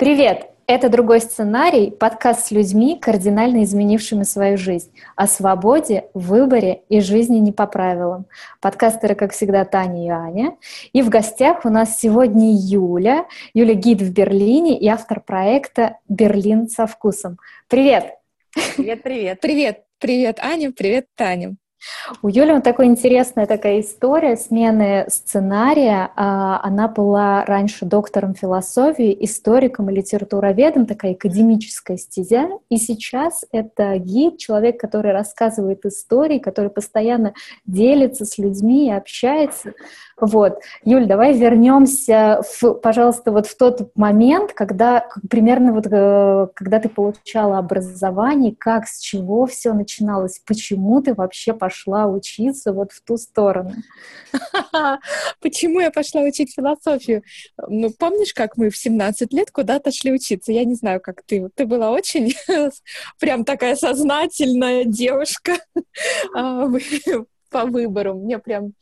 Привет! Это «Другой сценарий» — подкаст с людьми, кардинально изменившими свою жизнь, о свободе, выборе и жизни не по правилам. Подкастеры, как всегда, Таня и Аня. И в гостях у нас сегодня Юля. Юля — гид в Берлине и автор проекта «Берлин со вкусом». Привет! Привет, привет! Привет! Привет, Аня! Привет, Таня! У Юли вот такая интересная такая история смены сценария. А, она была раньше доктором философии, историком и литературоведом, такая академическая стезя. И сейчас это гид, человек, который рассказывает истории, который постоянно делится с людьми и общается. Вот. Юль, давай вернемся, в, пожалуйста, вот в тот момент, когда примерно вот э, когда ты получала образование, как, с чего все начиналось, почему ты вообще пошла учиться вот в ту сторону? Почему я пошла учить философию? Ну, помнишь, как мы в 17 лет куда-то шли учиться? Я не знаю, как ты. Ты была очень прям такая сознательная девушка а, по выбору. Мне прям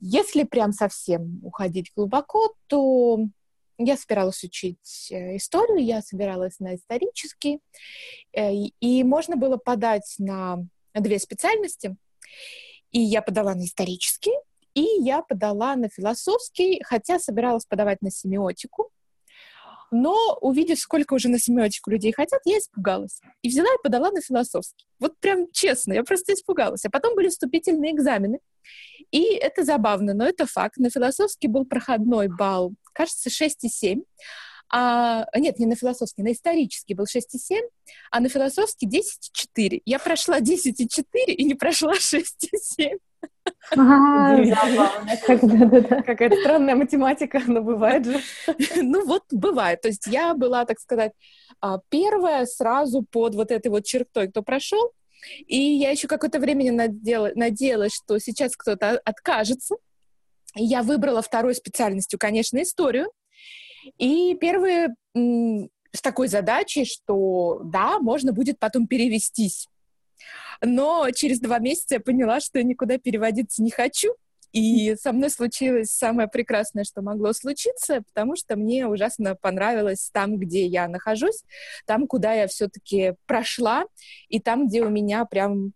если прям совсем уходить глубоко, то я собиралась учить э, историю, я собиралась на исторический, э, и можно было подать на две специальности. И я подала на исторический, и я подала на философский, хотя собиралась подавать на семиотику. Но, увидев, сколько уже на семиотику людей хотят, я испугалась. И взяла и подала на философский. Вот прям честно, я просто испугалась. А потом были вступительные экзамены. И это забавно, но это факт. На философский был проходной балл, кажется, 6,7. А, нет, не на философский, на исторический был 6,7, а на философский 10,4. Я прошла 10,4 и не прошла 6,7. Какая-то странная математика, но бывает же. Ну вот бывает. То есть я была, так сказать, а, первая сразу под вот этой вот чертой, кто прошел, и я еще какое-то время надела, надеялась, что сейчас кто-то откажется. И я выбрала второй специальностью, конечно, историю. И первые с такой задачей, что да, можно будет потом перевестись. Но через два месяца я поняла, что я никуда переводиться не хочу, и со мной случилось самое прекрасное, что могло случиться, потому что мне ужасно понравилось там, где я нахожусь, там, куда я все-таки прошла, и там, где у меня прям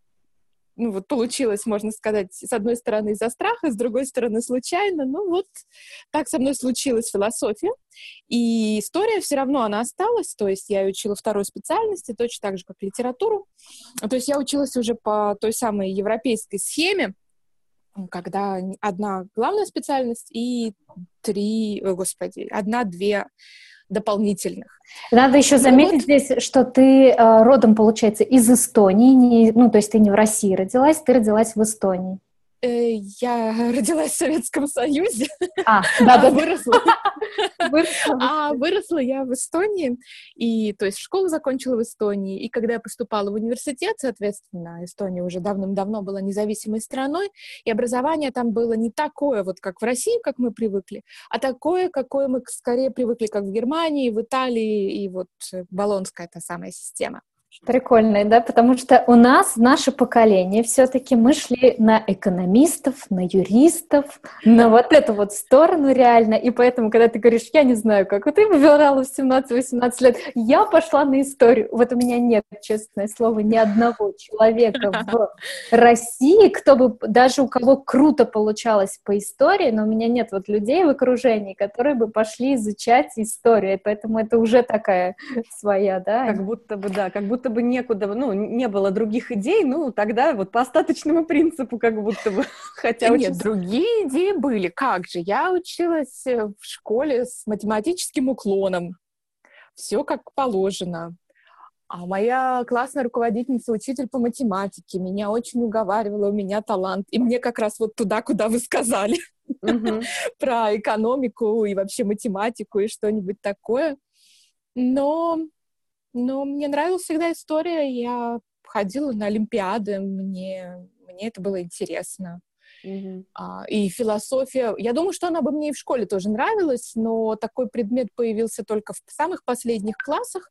ну вот получилось, можно сказать, с одной стороны из-за страха, с другой стороны случайно. Ну вот так со мной случилась философия. И история все равно, она осталась. То есть я учила второй специальности, точно так же, как литературу. То есть я училась уже по той самой европейской схеме, когда одна главная специальность и три, о, господи, одна-две дополнительных. Надо еще ну заметить вот. здесь, что ты э, родом, получается, из Эстонии, не, ну, то есть ты не в России родилась, ты родилась в Эстонии. Э, я родилась в Советском Союзе, а, да, да, выросла. А выросла я в Эстонии, и, то есть, школу закончила в Эстонии, и когда я поступала в университет, соответственно, Эстония уже давным-давно была независимой страной, и образование там было не такое, вот как в России, как мы привыкли, а такое, какое мы скорее привыкли, как в Германии, в Италии, и вот Болонская та самая система. Прикольно, да, потому что у нас, наше поколение, все-таки мы шли на экономистов, на юристов, на вот эту вот сторону реально, и поэтому, когда ты говоришь, я не знаю, как ты выбирала в 17-18 лет, я пошла на историю. Вот у меня нет, честное слово, ни одного человека в России, кто бы, даже у кого круто получалось по истории, но у меня нет вот людей в окружении, которые бы пошли изучать историю, и поэтому это уже такая своя, да? Как будто бы, да, как будто будто бы некуда, ну, не было других идей, ну, тогда вот по остаточному принципу как будто бы, хотя Нет, очень... другие идеи были, как же, я училась э, в школе с математическим уклоном, все как положено, а моя классная руководительница, учитель по математике, меня очень уговаривала, у меня талант. И мне как раз вот туда, куда вы сказали, про экономику и вообще математику и что-нибудь такое. Но но мне нравилась всегда история. Я ходила на Олимпиады, мне, мне это было интересно. Mm-hmm. А, и философия, я думаю, что она бы мне и в школе тоже нравилась, но такой предмет появился только в самых последних классах,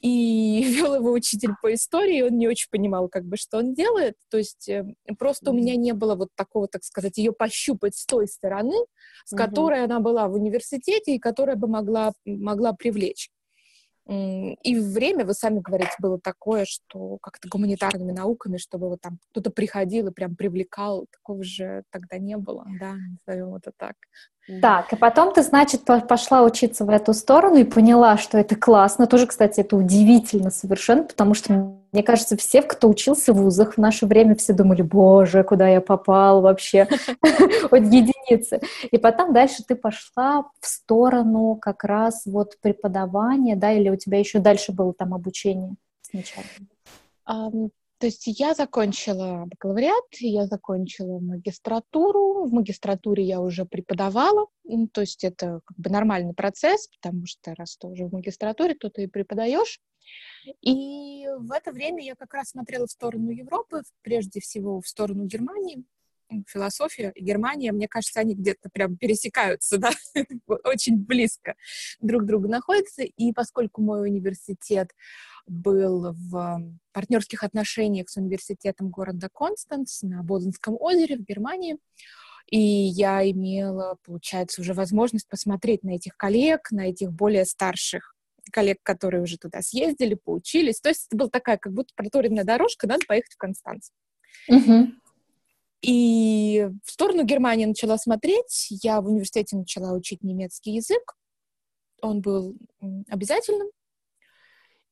и вел его учитель по истории, он не очень понимал, как бы, что он делает, то есть э, просто mm-hmm. у меня не было вот такого, так сказать, ее пощупать с той стороны, с которой она была в университете и которая бы могла, могла привлечь. И время, вы сами говорите, было такое, что как-то гуманитарными науками, чтобы вот там кто-то приходил и прям привлекал, такого же тогда не было, да, назовем это так. Так, и потом ты, значит, пошла учиться в эту сторону и поняла, что это классно. Тоже, кстати, это удивительно совершенно, потому что, мне кажется, все, кто учился в вузах в наше время, все думали, боже, куда я попал вообще, от единицы. И потом дальше ты пошла в сторону как раз вот преподавания, да, или у тебя еще дальше было там обучение сначала? То есть я закончила бакалавриат, я закончила магистратуру. В магистратуре я уже преподавала. То есть это как бы нормальный процесс, потому что раз ты уже в магистратуре, то ты и преподаешь. И в это время я как раз смотрела в сторону Европы, прежде всего в сторону Германии. Философия и Германия, мне кажется, они где-то прям пересекаются, да, очень близко друг к другу находятся. И поскольку мой университет был в партнерских отношениях с университетом города Констанц на Боденском озере в Германии. И я имела, получается, уже возможность посмотреть на этих коллег, на этих более старших коллег, которые уже туда съездили, поучились. То есть это была такая как будто проторенная дорожка, надо поехать в Констанц. Угу. И в сторону Германии начала смотреть. Я в университете начала учить немецкий язык. Он был обязательным.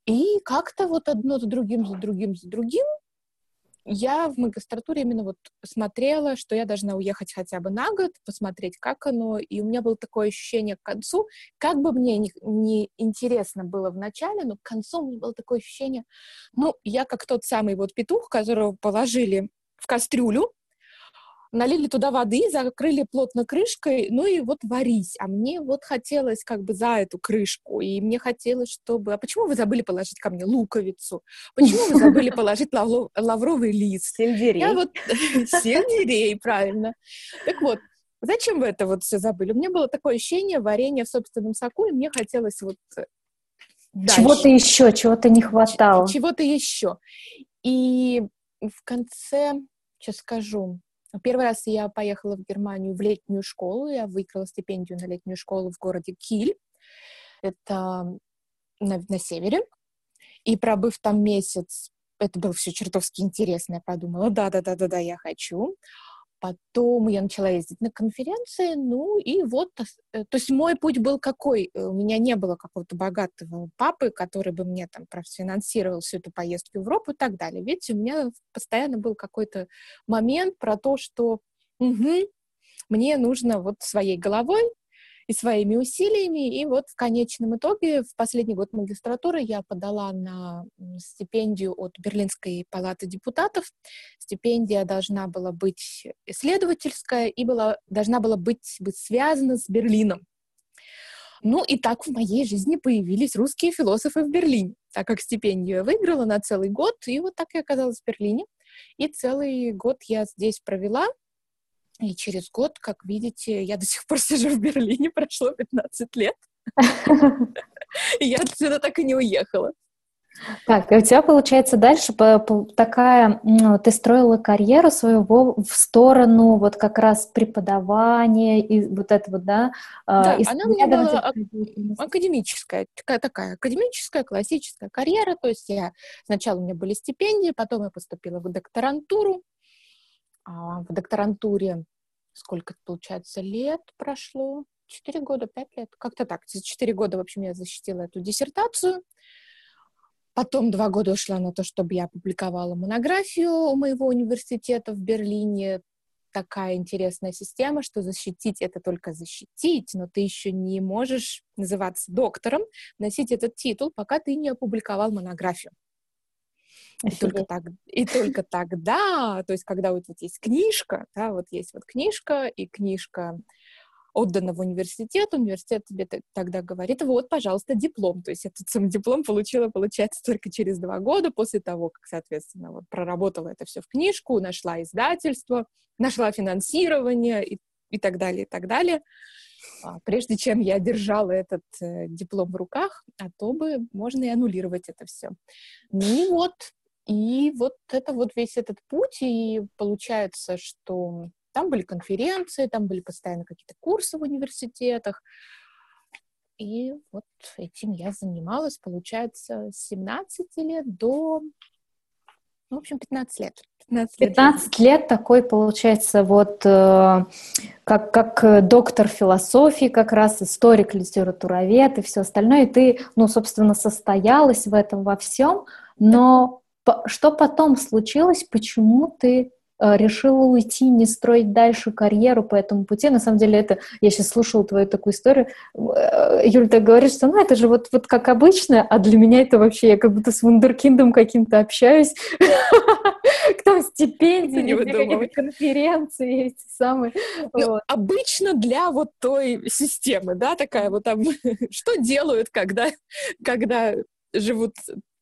И как-то вот одно за другим, за другим, за другим я в магистратуре именно вот смотрела, что я должна уехать хотя бы на год, посмотреть, как оно, и у меня было такое ощущение к концу, как бы мне не, не интересно было в начале, но к концу у меня было такое ощущение, ну, я как тот самый вот петух, которого положили в кастрюлю, налили туда воды, закрыли плотно крышкой, ну и вот варись. А мне вот хотелось как бы за эту крышку, и мне хотелось, чтобы... А почему вы забыли положить ко мне луковицу? Почему вы забыли положить лавровый лист? Сельдерей. Я вот... Сельдерей, правильно. Так вот, зачем вы это вот все забыли? У меня было такое ощущение варенья в собственном соку, и мне хотелось вот Чего-то еще, чего-то не хватало. Чего-то еще. И в конце, сейчас скажу, Первый раз я поехала в Германию в летнюю школу. Я выиграла стипендию на летнюю школу в городе Киль. Это на, на севере. И пробыв там месяц, это было все чертовски интересно. Я подумала, да-да-да-да-да, я хочу. Потом я начала ездить на конференции, ну и вот, э, то есть мой путь был какой? Э, у меня не было какого-то богатого папы, который бы мне там профинансировал всю эту поездку в Европу и так далее. Видите, у меня постоянно был какой-то момент про то, что угу, мне нужно вот своей головой и своими усилиями. И вот в конечном итоге в последний год магистратуры я подала на стипендию от Берлинской палаты депутатов. Стипендия должна была быть исследовательская и была, должна была быть, быть связана с Берлином. Ну и так в моей жизни появились русские философы в Берлине, так как стипендию я выиграла на целый год, и вот так я оказалась в Берлине. И целый год я здесь провела, и через год, как видите, я до сих пор сижу в Берлине, прошло 15 лет. И я отсюда так и не уехала. Так, и у тебя, получается, дальше такая, ну, ты строила карьеру своего в сторону вот как раз преподавания и вот этого, да? А, да, она у меня была академическая, такая академическая, классическая карьера, то есть я, сначала у меня были стипендии, потом я поступила в докторантуру, в докторантуре сколько получается лет прошло? Четыре года, пять лет, как-то так. За четыре года, в общем, я защитила эту диссертацию. Потом два года ушла на то, чтобы я опубликовала монографию у моего университета в Берлине. Такая интересная система, что защитить это только защитить, но ты еще не можешь называться доктором, носить этот титул, пока ты не опубликовал монографию. И только, так, и только тогда, то есть когда вот, вот есть книжка, да, вот есть вот книжка, и книжка отдано в университет, университет тебе тогда говорит, вот, пожалуйста, диплом. То есть я тут сам диплом получила, получается, только через два года после того, как, соответственно, вот проработала это все в книжку, нашла издательство, нашла финансирование и, и так далее, и так далее. А, прежде чем я держала этот э, диплом в руках, а то бы можно и аннулировать это все. Ну и вот, и вот это вот весь этот путь, и получается, что там были конференции, там были постоянно какие-то курсы в университетах, и вот этим я занималась, получается, с 17 лет до, ну, в общем, 15 лет. 15 лет, 15 лет такой, получается, вот э, как, как доктор философии, как раз историк, литературовед и все остальное. И ты, ну, собственно, состоялась в этом во всем, но что потом случилось, почему ты Э, решила уйти, не строить дальше карьеру по этому пути. На самом деле это, я сейчас слушала твою такую историю, э, Юль так говорит, что ну это же вот, вот как обычно, а для меня это вообще, я как будто с вундеркиндом каким-то общаюсь, там стипендии, конференции, эти самые. Ну, обычно для вот той системы, да, такая вот там, что делают, когда, когда живут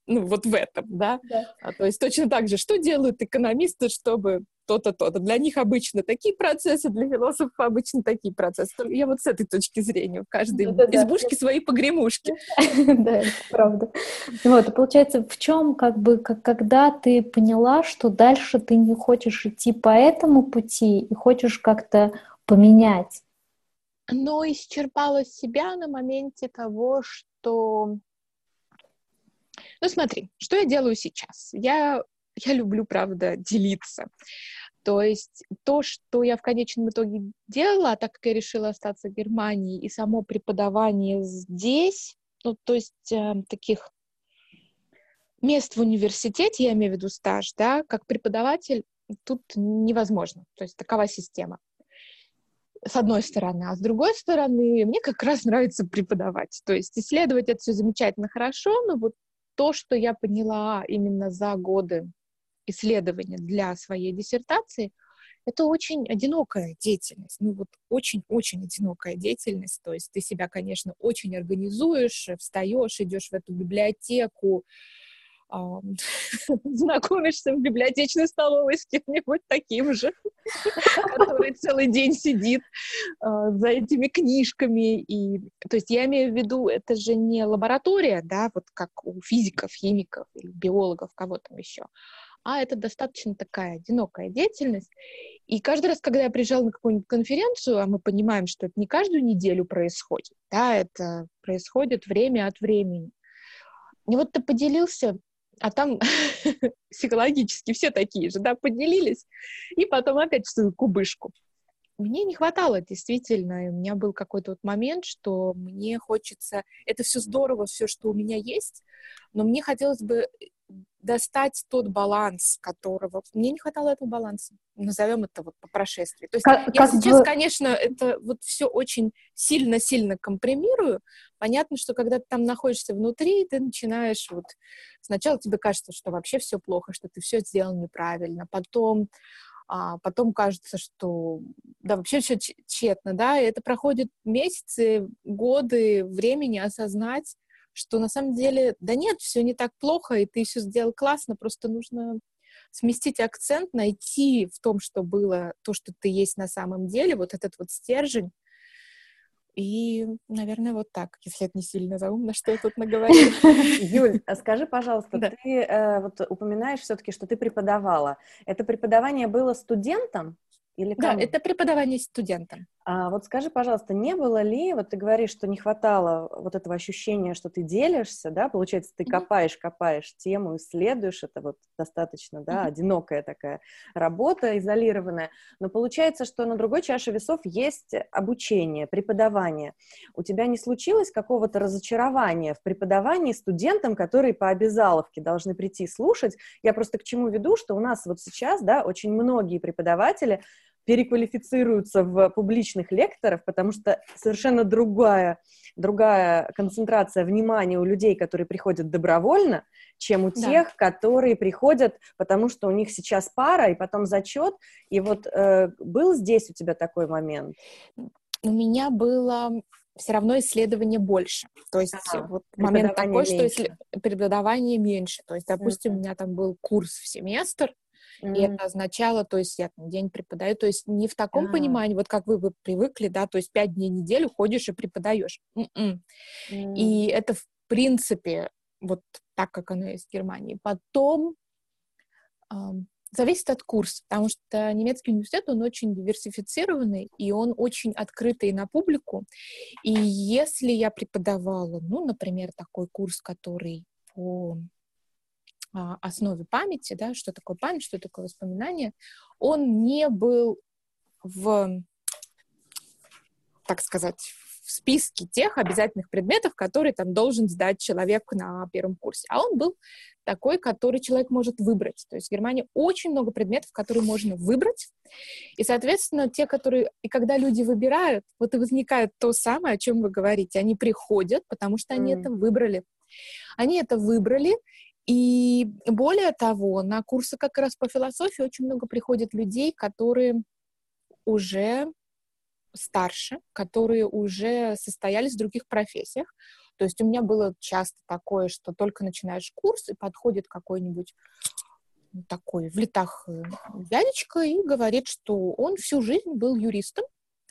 ну, вот в этом, да? да. А, то есть точно так же, что делают экономисты, чтобы то-то, то-то. Для них обычно такие процессы, для философов обычно такие процессы. Я вот с этой точки зрения. В каждой да, избушке да. свои погремушки. Да, правда. Вот, получается, в чем, как бы, когда ты поняла, что дальше ты не хочешь идти по этому пути и хочешь как-то поменять? Но исчерпала себя на моменте того, что ну смотри, что я делаю сейчас? Я, я люблю, правда, делиться. То есть то, что я в конечном итоге делала, так как я решила остаться в Германии, и само преподавание здесь, ну, то есть э, таких мест в университете, я имею в виду стаж, да, как преподаватель, тут невозможно. То есть такова система с одной стороны, а с другой стороны, мне как раз нравится преподавать. То есть исследовать это все замечательно хорошо, но вот то, что я поняла именно за годы исследования для своей диссертации, это очень одинокая деятельность, ну вот очень-очень одинокая деятельность, то есть ты себя, конечно, очень организуешь, встаешь, идешь в эту библиотеку, знакомишься в библиотечной столовой с кем-нибудь таким же, который целый день сидит а, за этими книжками. И, то есть я имею в виду, это же не лаборатория, да, вот как у физиков, химиков биологов, кого там еще, а это достаточно такая одинокая деятельность. И каждый раз, когда я приезжала на какую-нибудь конференцию, а мы понимаем, что это не каждую неделю происходит, да, это происходит время от времени. И вот ты поделился а там психологически все такие же, да, поделились, и потом опять в свою кубышку. Мне не хватало, действительно, у меня был какой-то вот момент, что мне хочется, это все здорово, все, что у меня есть, но мне хотелось бы достать тот баланс, которого... Мне не хватало этого баланса. Назовем это вот по прошествии. То есть как, я как сейчас, бы... конечно, это вот все очень сильно-сильно компримирую. Понятно, что когда ты там находишься внутри, ты начинаешь вот... Сначала тебе кажется, что вообще все плохо, что ты все сделал неправильно. Потом а потом кажется, что да, вообще все тщетно, да, и это проходит месяцы, годы времени осознать, что на самом деле, да нет, все не так плохо, и ты все сделал классно, просто нужно сместить акцент, найти в том, что было, то, что ты есть на самом деле, вот этот вот стержень, и, наверное, вот так, если это не сильно заумно, что я тут наговорила. Юль, а скажи, пожалуйста, да. ты э, вот упоминаешь все-таки, что ты преподавала. Это преподавание было студентам? Или да, это преподавание студентам. А вот скажи, пожалуйста, не было ли, вот ты говоришь, что не хватало вот этого ощущения, что ты делишься, да, получается, ты копаешь, копаешь тему, исследуешь, это вот достаточно, да, одинокая такая работа, изолированная, но получается, что на другой чаше весов есть обучение, преподавание. У тебя не случилось какого-то разочарования в преподавании студентам, которые по обязаловке должны прийти слушать? Я просто к чему веду, что у нас вот сейчас, да, очень многие преподаватели переквалифицируются в публичных лекторов, потому что совершенно другая, другая концентрация внимания у людей, которые приходят добровольно, чем у да. тех, которые приходят, потому что у них сейчас пара и потом зачет. И вот э, был здесь у тебя такой момент? у меня было все равно исследование больше. То есть ага, вот момент такой, меньше. что если преподавание меньше. То есть, допустим, mm-hmm. у меня там был курс в семестр, mm-hmm. и это означало, то есть я там день преподаю, то есть не в таком ah. понимании, вот как вы, вы привыкли, да, то есть пять дней в неделю ходишь и преподаешь. Mm-mm. Mm-hmm. И это в принципе вот так, как оно есть в Германии. Потом эм, Зависит от курса, потому что немецкий университет, он очень диверсифицированный, и он очень открытый на публику. И если я преподавала, ну, например, такой курс, который по а, основе памяти, да, что такое память, что такое воспоминание, он не был в, так сказать, в списке тех обязательных предметов, которые там должен сдать человек на первом курсе. А он был такой, который человек может выбрать. То есть в Германии очень много предметов, которые можно выбрать. И, соответственно, те, которые... И когда люди выбирают, вот и возникает то самое, о чем вы говорите. Они приходят, потому что они mm. это выбрали. Они это выбрали, и более того, на курсы как раз по философии очень много приходит людей, которые уже старше, которые уже состоялись в других профессиях. То есть у меня было часто такое, что только начинаешь курс, и подходит какой-нибудь такой в летах э, дядечка и говорит, что он всю жизнь был юристом,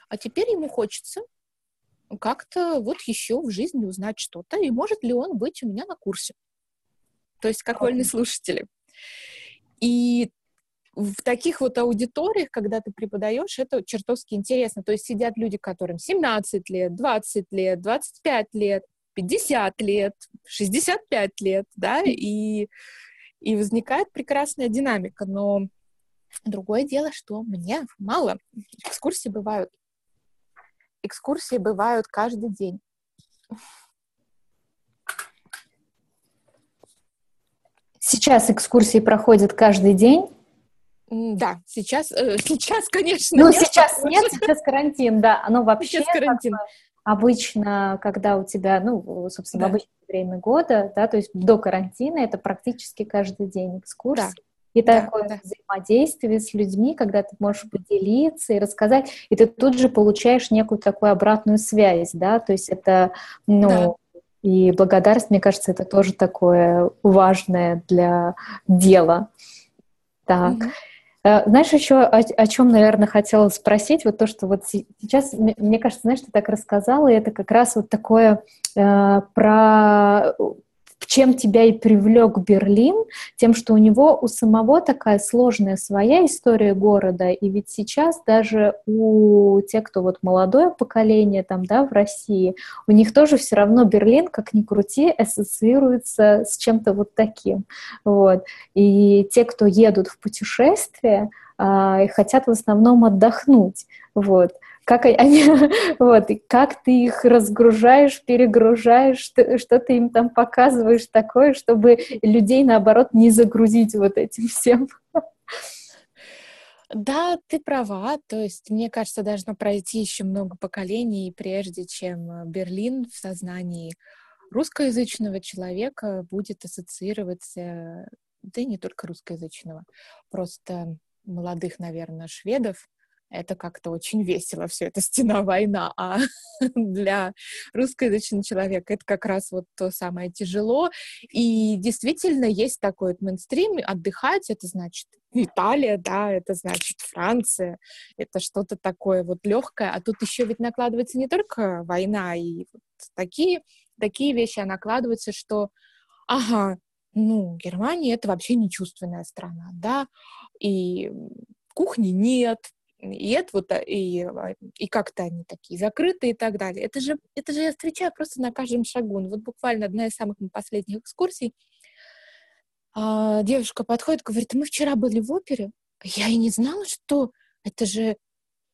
а теперь ему хочется как-то вот еще в жизни узнать что-то, и может ли он быть у меня на курсе. То есть как вольный слушатель. И в таких вот аудиториях, когда ты преподаешь, это чертовски интересно. То есть сидят люди, которым 17 лет, 20 лет, 25 лет, 50 лет, 65 лет, да, и, и возникает прекрасная динамика. Но другое дело, что мне мало. Экскурсии бывают. Экскурсии бывают каждый день. Сейчас экскурсии проходят каждый день? Да, сейчас, э, сейчас, конечно. Ну, нет, сейчас нет, сейчас карантин, да. Оно вообще сейчас карантин. Обычно, когда у тебя, ну, собственно, да. обычное время года, да, то есть до карантина, это практически каждый день экскурсии. Да. И да, такое да. взаимодействие с людьми, когда ты можешь поделиться и рассказать, и ты тут же получаешь некую такую обратную связь, да, то есть это, ну, да. И благодарность, мне кажется, это тоже такое важное для дела. Так. Mm-hmm. Знаешь, еще о, о чем, наверное, хотела спросить, вот то, что вот сейчас, мне кажется, знаешь, ты так рассказала, и это как раз вот такое э, про чем тебя и привлек Берлин, тем, что у него у самого такая сложная своя история города, и ведь сейчас даже у тех, кто вот молодое поколение там, да, в России, у них тоже все равно Берлин, как ни крути, ассоциируется с чем-то вот таким, вот. И те, кто едут в путешествие, а, и хотят в основном отдохнуть, вот как они, вот, и как ты их разгружаешь, перегружаешь, что, что ты им там показываешь такое, чтобы людей, наоборот, не загрузить вот этим всем. Да, ты права. То есть, мне кажется, должно пройти еще много поколений, прежде чем э, Берлин в сознании русскоязычного человека будет ассоциироваться, да и не только русскоязычного, просто молодых, наверное, шведов это как-то очень весело, все это стена война, а для русскоязычного человека это как раз вот то самое тяжело. И действительно есть такой вот мейнстрим, отдыхать, это значит Италия, да, это значит Франция, это что-то такое вот легкое, а тут еще ведь накладывается не только война, и вот такие, такие вещи накладываются, что, ага, ну, Германия это вообще не чувственная страна, да, и кухни нет, и это вот, а, и, а, и как-то они такие закрытые и так далее. Это же, это же я встречаю просто на каждом шагу. Ну, вот буквально одна из самых последних экскурсий. А, девушка подходит, говорит, мы вчера были в опере. Я и не знала, что это же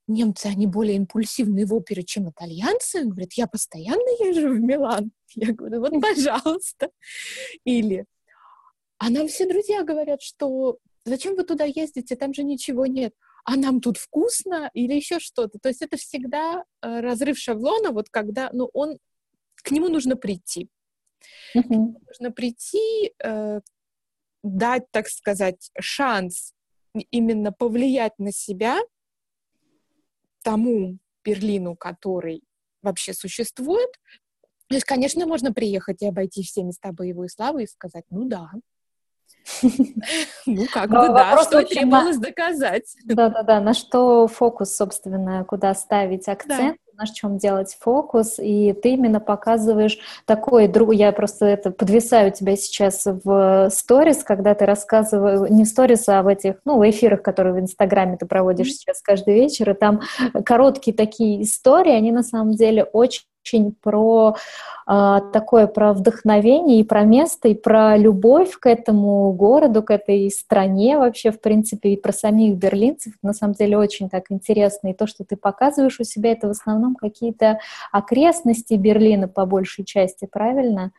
немцы, они более импульсивные в опере, чем итальянцы. Говорит, я постоянно езжу в Милан. Я говорю, вот, пожалуйста. Или, а нам все друзья говорят, что зачем вы туда ездите, там же ничего нет а нам тут вкусно или еще что-то. То есть это всегда э, разрыв шаблона, вот когда, ну, он, к нему нужно прийти. Mm-hmm. К нему нужно прийти, э, дать, так сказать, шанс именно повлиять на себя тому, Берлину, который вообще существует. То есть, конечно, можно приехать и обойти все места боевой славы и сказать, ну да, ну, как бы, да, что требовалось доказать. Да-да-да, на что фокус, собственно, куда ставить акцент, на чем делать фокус, и ты именно показываешь такой друг. Я просто это подвисаю тебя сейчас в сторис, когда ты рассказываешь, не в сторис, а в этих, ну, в эфирах, которые в Инстаграме ты проводишь сейчас каждый вечер, и там короткие такие истории, они на самом деле очень очень про э, такое про вдохновение и про место, и про любовь к этому городу, к этой стране вообще, в принципе, и про самих берлинцев. На самом деле очень так интересно. И то, что ты показываешь у себя, это в основном какие-то окрестности Берлина по большей части, правильно?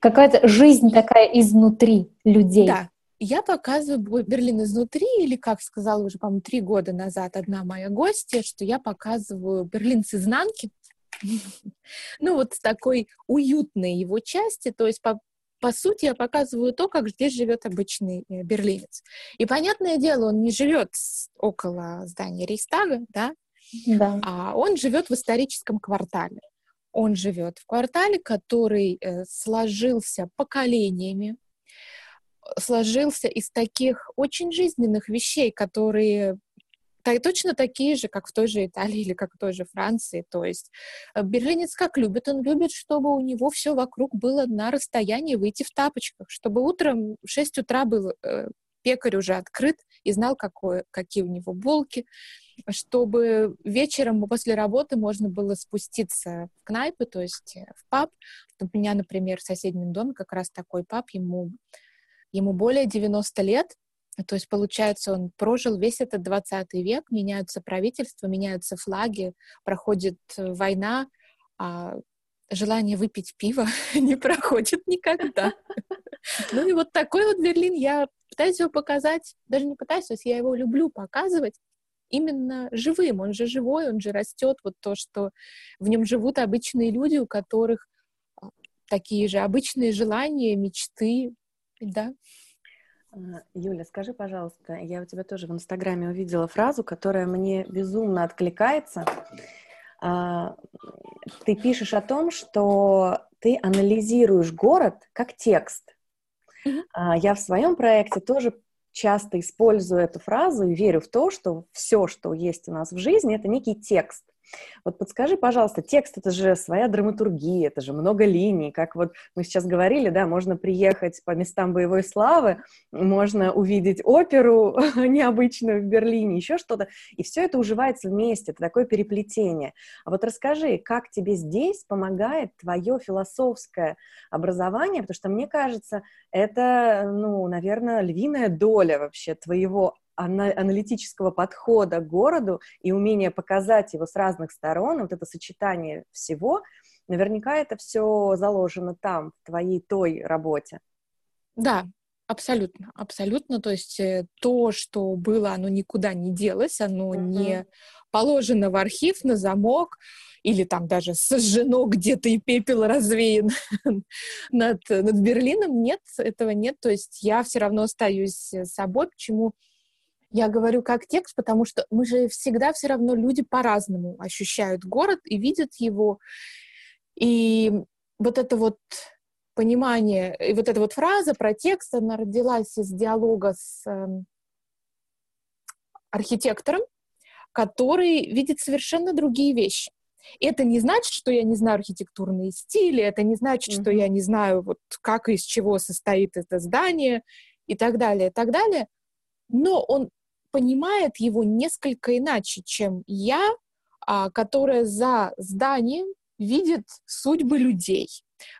Какая-то жизнь такая изнутри людей. Да, я показываю Берлин изнутри, или, как сказала уже, по-моему, три года назад одна моя гостья, что я показываю Берлин с изнанки, ну, вот с такой уютной его части, то есть по, по сути, я показываю то, как здесь живет обычный э, берлинец. И, понятное дело, он не живет около здания Рейхстага, да, да. а он живет в историческом квартале. Он живет в квартале, который э, сложился поколениями, сложился из таких очень жизненных вещей, которые так, точно такие же, как в той же Италии или как в той же Франции. То есть э, берлинец как любит? Он любит, чтобы у него все вокруг было на расстоянии выйти в тапочках, чтобы утром в 6 утра был э, пекарь уже открыт и знал, какое, какие у него булки, чтобы вечером после работы можно было спуститься в кнайпы, то есть э, в паб. У меня, например, в соседнем доме как раз такой паб, ему, ему более 90 лет, то есть, получается, он прожил весь этот 20 век, меняются правительства, меняются флаги, проходит э, война, а желание выпить пиво не проходит никогда. Ну и вот такой вот Берлин, я пытаюсь его показать, даже не пытаюсь, то есть я его люблю показывать именно живым, он же живой, он же растет, вот то, что в нем живут обычные люди, у которых а, такие же обычные желания, мечты, да. А, Юля, скажи, пожалуйста, я у тебя тоже в Инстаграме увидела фразу, которая мне безумно откликается. А, ты пишешь о том, что ты анализируешь город как текст. Mm-hmm. Я в своем проекте тоже часто использую эту фразу и верю в то, что все, что есть у нас в жизни, это некий текст. Вот подскажи, пожалуйста, текст — это же своя драматургия, это же много линий, как вот мы сейчас говорили, да, можно приехать по местам боевой славы, можно увидеть оперу необычную в Берлине, еще что-то, и все это уживается вместе, это такое переплетение. А вот расскажи, как тебе здесь помогает твое философское образование, потому что мне кажется, это, ну, наверное, львиная доля вообще твоего аналитического подхода к городу и умение показать его с разных сторон, вот это сочетание всего, наверняка это все заложено там, в твоей той работе. Да, абсолютно, абсолютно. То есть э, то, что было, оно никуда не делось, оно uh-huh. не положено в архив на замок или там даже сожжено где-то и пепел развеян над, над Берлином. Нет, этого нет. То есть я все равно остаюсь собой. Почему? Я говорю как текст, потому что мы же всегда все равно люди по-разному ощущают город и видят его. И вот это вот понимание, и вот эта вот фраза про текст, она родилась из диалога с э, архитектором, который видит совершенно другие вещи. И это не значит, что я не знаю архитектурные стили, это не значит, mm-hmm. что я не знаю, вот как и из чего состоит это здание и так далее, и так далее. Но он понимает его несколько иначе, чем я, а, которая за зданием видит судьбы людей,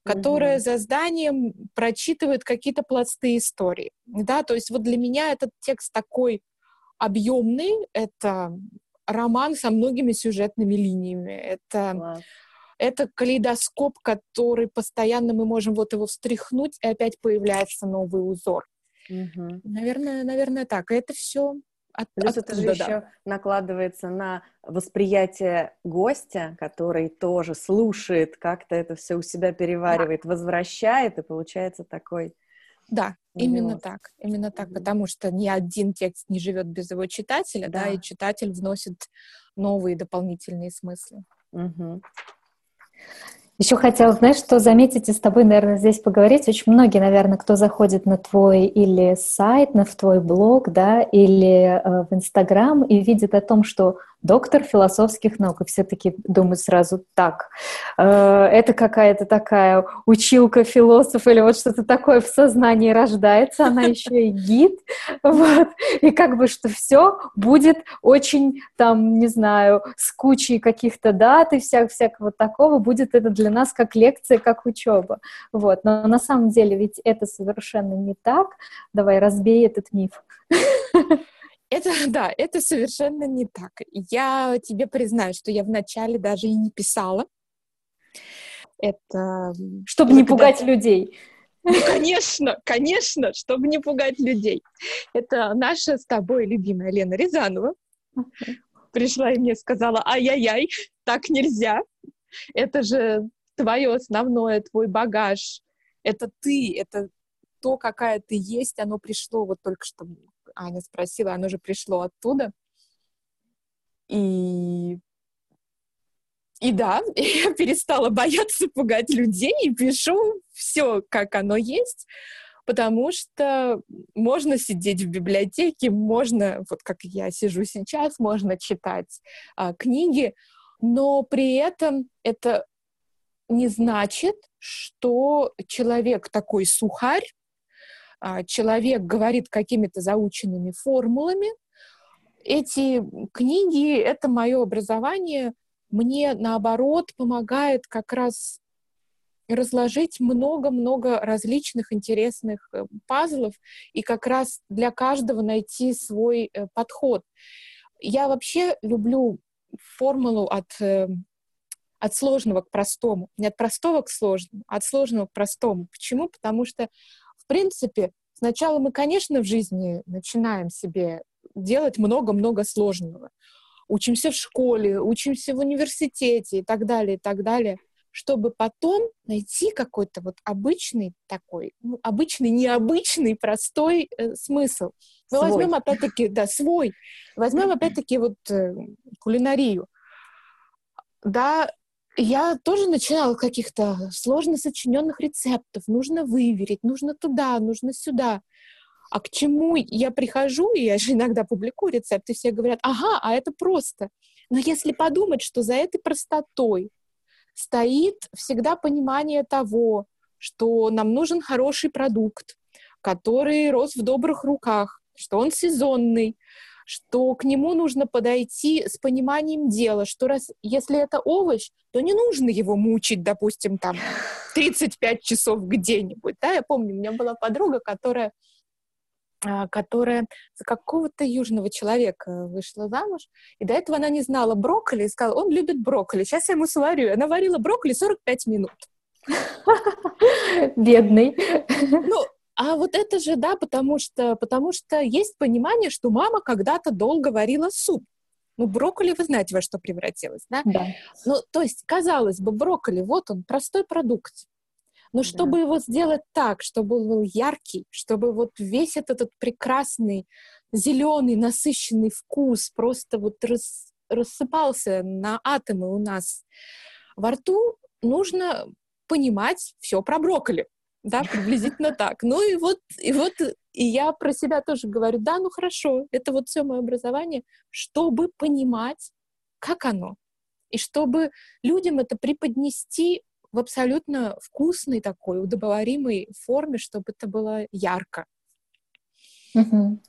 которая mm-hmm. за зданием прочитывает какие-то пласты истории. Да, то есть вот для меня этот текст такой объемный, это роман со многими сюжетными линиями, это wow. это калейдоскоп, который постоянно мы можем вот его встряхнуть, и опять появляется новый узор. Mm-hmm. Наверное, наверное так. И это все от, Плюс это же да, еще накладывается на восприятие гостя, который тоже слушает, как-то это все у себя переваривает, да. возвращает, и получается такой... Да, именно так, именно так, потому что ни один текст не живет без его читателя, да. да, и читатель вносит новые дополнительные смыслы. Угу. Еще хотела, знаешь, что заметить и с тобой, наверное, здесь поговорить. Очень многие, наверное, кто заходит на твой или сайт, на в твой блог, да, или э, в Инстаграм и видит о том, что доктор философских наук, и все-таки думают сразу так. Э, это какая-то такая училка философ или вот что-то такое в сознании рождается, она еще и гид, вот, и как бы что все будет очень там, не знаю, с кучей каких-то дат и вся, всякого такого, будет это для нас как лекция, как учеба, вот, но на самом деле ведь это совершенно не так, давай разбей этот миф. Это, да, это совершенно не так. Я тебе признаю, что я вначале даже и не писала. Это... Чтобы не пугать людей. Ну, конечно, конечно, чтобы не пугать людей. Это наша с тобой любимая Лена Рязанова. Пришла и мне сказала, ай-яй-яй, так нельзя. Это же твое основное, твой багаж. Это ты, это то, какая ты есть, оно пришло вот только что Аня спросила, оно же пришло оттуда. И и да, я перестала бояться пугать людей и пишу все, как оно есть, потому что можно сидеть в библиотеке, можно, вот как я сижу сейчас, можно читать а, книги, но при этом это не значит, что человек такой сухарь, а, человек говорит какими-то заученными формулами. Эти книги, это мое образование, мне наоборот помогает как раз разложить много-много различных интересных э, пазлов и как раз для каждого найти свой э, подход. Я вообще люблю формулу от, э, от сложного к простому. Не от простого к сложному, а от сложного к простому. Почему? Потому что в принципе, сначала мы, конечно, в жизни начинаем себе делать много-много сложного. Учимся в школе, учимся в университете и так далее, и так далее, чтобы потом найти какой-то вот обычный такой, ну, обычный, необычный, простой э, смысл. Мы свой. возьмем опять-таки, да, свой. Возьмем опять-таки вот э, кулинарию. Да, я тоже начинала с каких-то сложно сочиненных рецептов. Нужно выверить, нужно туда, нужно сюда. А к чему я прихожу, и я же иногда публикую рецепты, все говорят, ага, а это просто. Но если подумать, что за этой простотой стоит всегда понимание того, что нам нужен хороший продукт, который рос в добрых руках, что он сезонный, что к нему нужно подойти с пониманием дела, что раз, если это овощ, то не нужно его мучить, допустим, там 35 часов где-нибудь. Да? Я помню, у меня была подруга, которая которая за какого-то южного человека вышла замуж, и до этого она не знала брокколи, и сказала, он любит брокколи, сейчас я ему сварю. Она варила брокколи 45 минут. Бедный. Ну, а вот это же, да, потому что, потому что есть понимание, что мама когда-то долго варила суп. Ну, брокколи, вы знаете, во что превратилось, да? Да. Ну, то есть, казалось бы, брокколи, вот он, простой продукт. Но да. чтобы его сделать так, чтобы он был яркий, чтобы вот весь этот, этот прекрасный зеленый насыщенный вкус просто вот рас, рассыпался на атомы у нас во рту, нужно понимать все про брокколи да, приблизительно так. Ну и вот, и вот, и я про себя тоже говорю, да, ну хорошо, это вот все мое образование, чтобы понимать, как оно, и чтобы людям это преподнести в абсолютно вкусной такой, удобоваримой форме, чтобы это было ярко. Угу.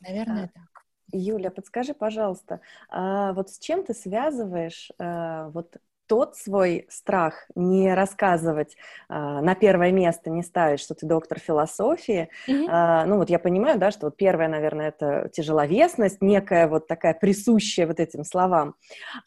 Наверное, а, так. Юля, подскажи, пожалуйста, а вот с чем ты связываешь а, вот тот свой страх не рассказывать э, на первое место, не ставить, что ты доктор философии. Mm-hmm. Э, ну вот я понимаю, да, что вот первое, наверное, это тяжеловесность, некая вот такая присущая вот этим словам.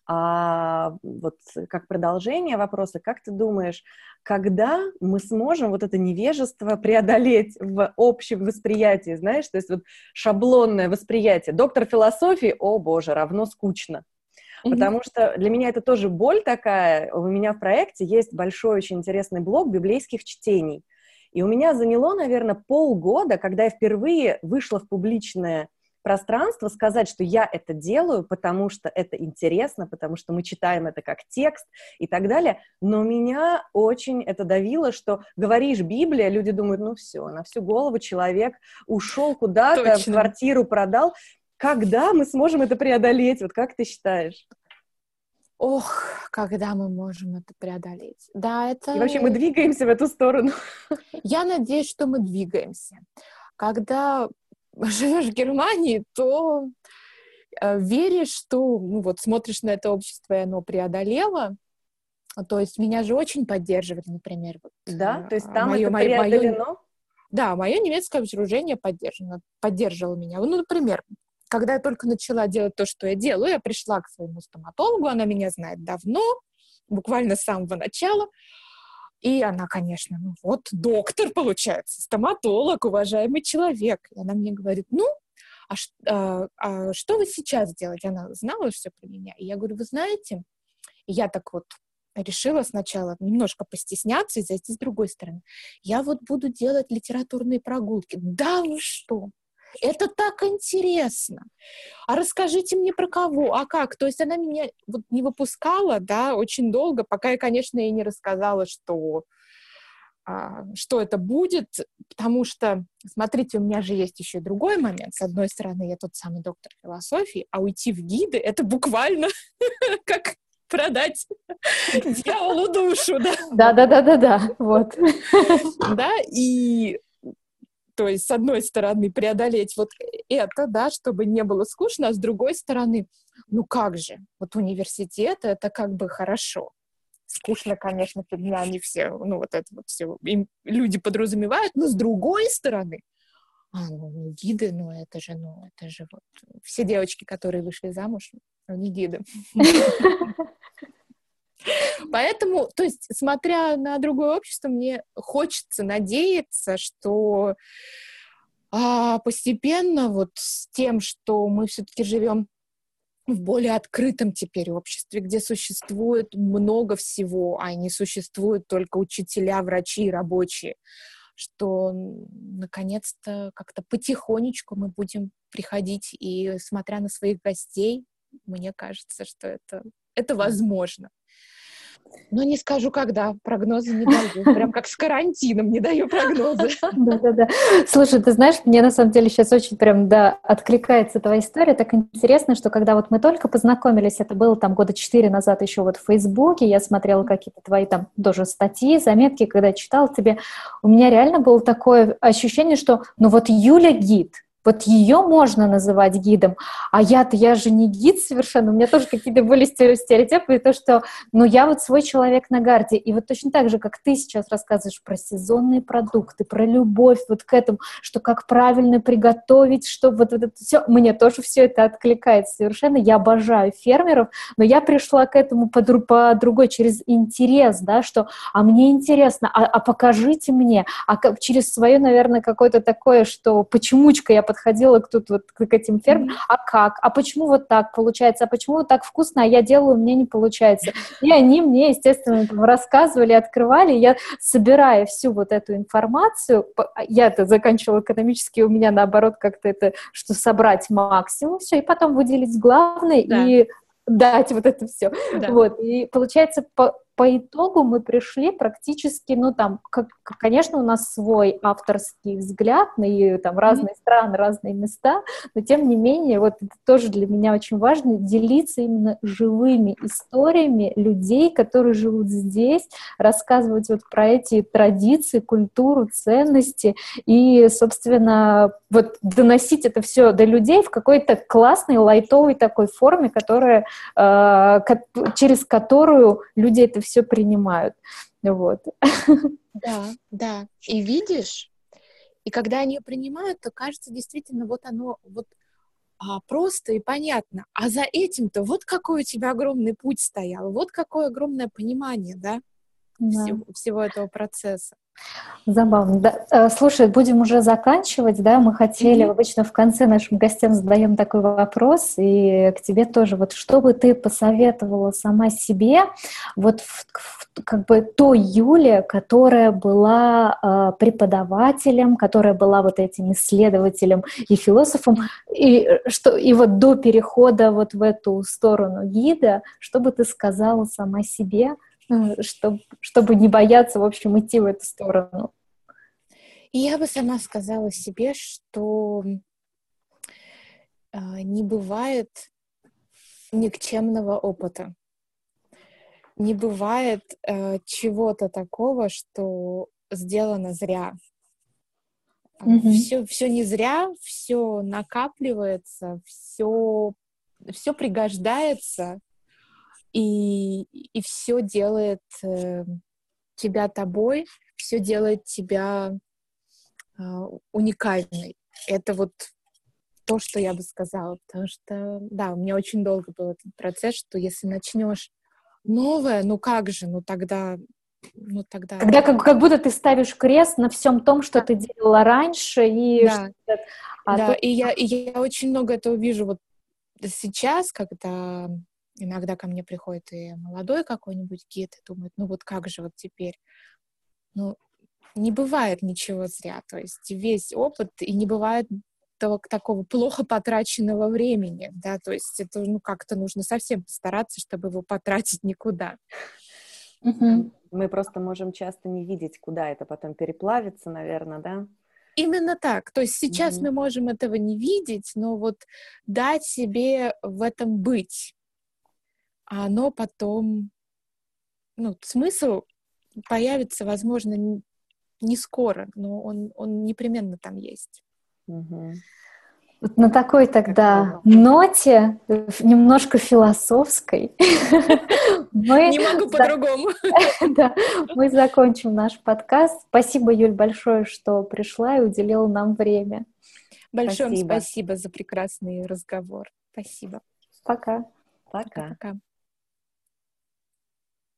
А вот как продолжение вопроса, как ты думаешь, когда мы сможем вот это невежество преодолеть в общем восприятии, знаешь, то есть вот шаблонное восприятие. Доктор философии, о боже, равно скучно. Потому что для меня это тоже боль такая. У меня в проекте есть большой, очень интересный блок библейских чтений. И у меня заняло, наверное, полгода, когда я впервые вышла в публичное пространство сказать, что я это делаю, потому что это интересно, потому что мы читаем это как текст и так далее. Но меня очень это давило, что говоришь Библия, люди думают, ну все, на всю голову человек ушел куда-то, квартиру продал. Когда мы сможем это преодолеть? Вот как ты считаешь? Ох, когда мы можем это преодолеть? Да, это... И вообще мы двигаемся в эту сторону. Я надеюсь, что мы двигаемся. Когда живешь в Германии, то э, веришь, что ну, вот смотришь на это общество, и оно преодолело. То есть меня же очень поддерживали, например. Вот, да, то есть там моё, это преодолено? Моё, да, мое немецкое обслужение поддержано, поддерживало меня. Ну, например, когда я только начала делать то, что я делаю, я пришла к своему стоматологу, она меня знает давно, буквально с самого начала, и она, конечно, ну вот доктор, получается, стоматолог, уважаемый человек. И она мне говорит, ну, а, а, а что вы сейчас делаете? Она знала все про меня. И я говорю, вы знаете, и я так вот решила сначала немножко постесняться и зайти с другой стороны. Я вот буду делать литературные прогулки. Да вы что? Это так интересно. А расскажите мне про кого, а как? То есть она меня вот не выпускала, да, очень долго, пока я, конечно, ей не рассказала, что а, что это будет, потому что, смотрите, у меня же есть еще другой момент. С одной стороны, я тот самый доктор философии, а уйти в гиды — это буквально как продать дьяволу душу, да? Да-да-да-да-да, вот. Да, и то есть, с одной стороны, преодолеть вот это, да, чтобы не было скучно, а с другой стороны, ну как же, вот университет — это как бы хорошо. Скучно, конечно, фигня, они все, ну вот это вот все им люди подразумевают, но с другой стороны, а, ну, гиды, ну, это же, ну, это же вот все девочки, которые вышли замуж, они гиды. Поэтому, то есть, смотря на другое общество, мне хочется надеяться, что а, постепенно вот с тем, что мы все-таки живем в более открытом теперь обществе, где существует много всего, а не существуют только учителя, врачи и рабочие, что наконец-то как-то потихонечку мы будем приходить и, смотря на своих гостей, мне кажется, что это, это возможно. Но не скажу, когда. Прогнозы не даю. Прям как с карантином не даю прогнозы. Да-да-да. Слушай, ты знаешь, мне на самом деле сейчас очень прям, да, откликается твоя история. Так интересно, что когда вот мы только познакомились, это было там года четыре назад еще вот в Фейсбуке, я смотрела какие-то твои там тоже статьи, заметки, когда читала тебе, у меня реально было такое ощущение, что ну вот Юля гид, вот ее можно называть гидом, а я-то, я же не гид совершенно, у меня тоже какие-то были стереотипы, и то, что, ну, я вот свой человек на гарде, и вот точно так же, как ты сейчас рассказываешь про сезонные продукты, про любовь вот к этому, что как правильно приготовить, что вот, вот это все, мне тоже все это откликается совершенно, я обожаю фермеров, но я пришла к этому по, по другой, через интерес, да, что, а мне интересно, а, а покажите мне, а как, через свое, наверное, какое-то такое, что почемучка я подходила к тут вот к этим фермам, а как, а почему вот так получается, а почему вот так вкусно, а я делаю, мне не получается. И они мне, естественно, рассказывали, открывали, я собирая всю вот эту информацию, я это заканчивала экономически, у меня наоборот как-то это, что собрать максимум, все, и потом выделить главное да. и дать вот это все. Да. Вот. И получается, по, по итогу мы пришли практически, ну там, как, конечно, у нас свой авторский взгляд на там разные mm-hmm. страны, разные места, но тем не менее, вот это тоже для меня очень важно, делиться именно живыми историями людей, которые живут здесь, рассказывать вот про эти традиции, культуру, ценности и, собственно, вот доносить это все до людей в какой-то классной, лайтовой такой форме, которая, э, через которую люди это все принимают. Вот. Да, да. И видишь, и когда они ее принимают, то кажется действительно, вот оно вот а, просто и понятно. А за этим-то вот какой у тебя огромный путь стоял, вот какое огромное понимание, да, да. Всего, всего этого процесса. Забавно. Да. Э, слушай, будем уже заканчивать, да? Мы хотели, mm-hmm. обычно в конце нашим гостям задаем такой вопрос, и к тебе тоже. Вот что бы ты посоветовала сама себе, вот в, в, как бы той Юле, которая была э, преподавателем, которая была вот этим исследователем и философом, и, что, и вот до перехода вот в эту сторону гида, что бы ты сказала сама себе, чтобы, чтобы не бояться, в общем, идти в эту сторону. И я бы сама сказала себе, что э, не бывает никчемного опыта. Не бывает э, чего-то такого, что сделано зря. Mm-hmm. Все, все не зря, все накапливается, все, все пригождается, и, и все делает э, тебя тобой, все делает тебя э, уникальной. Это вот то, что я бы сказала, потому что, да, у меня очень долго был этот процесс, что если начнешь новое, ну как же, ну тогда ну тогда... Когда как, как будто ты ставишь крест на всем том, что да. ты делала раньше, и... Да, а да. То... И, я, и я очень много этого вижу вот сейчас, когда Иногда ко мне приходит и молодой какой-нибудь гид и думает, ну вот как же вот теперь? Ну, не бывает ничего зря. То есть весь опыт, и не бывает того, такого плохо потраченного времени, да, то есть это, ну, как-то нужно совсем постараться, чтобы его потратить никуда. Мы просто можем часто не видеть, куда это потом переплавится, наверное, да? Именно так. То есть сейчас mm-hmm. мы можем этого не видеть, но вот дать себе в этом быть а оно потом, ну, смысл появится, возможно, не скоро, но он, он непременно там есть. Угу. Вот на такой тогда ноте, немножко философской, мы... Не могу по-другому. Да, мы закончим наш подкаст. Спасибо, Юль, большое, что пришла и уделила нам время. Большое спасибо. спасибо за прекрасный разговор. Спасибо. Пока. Пока. Пока.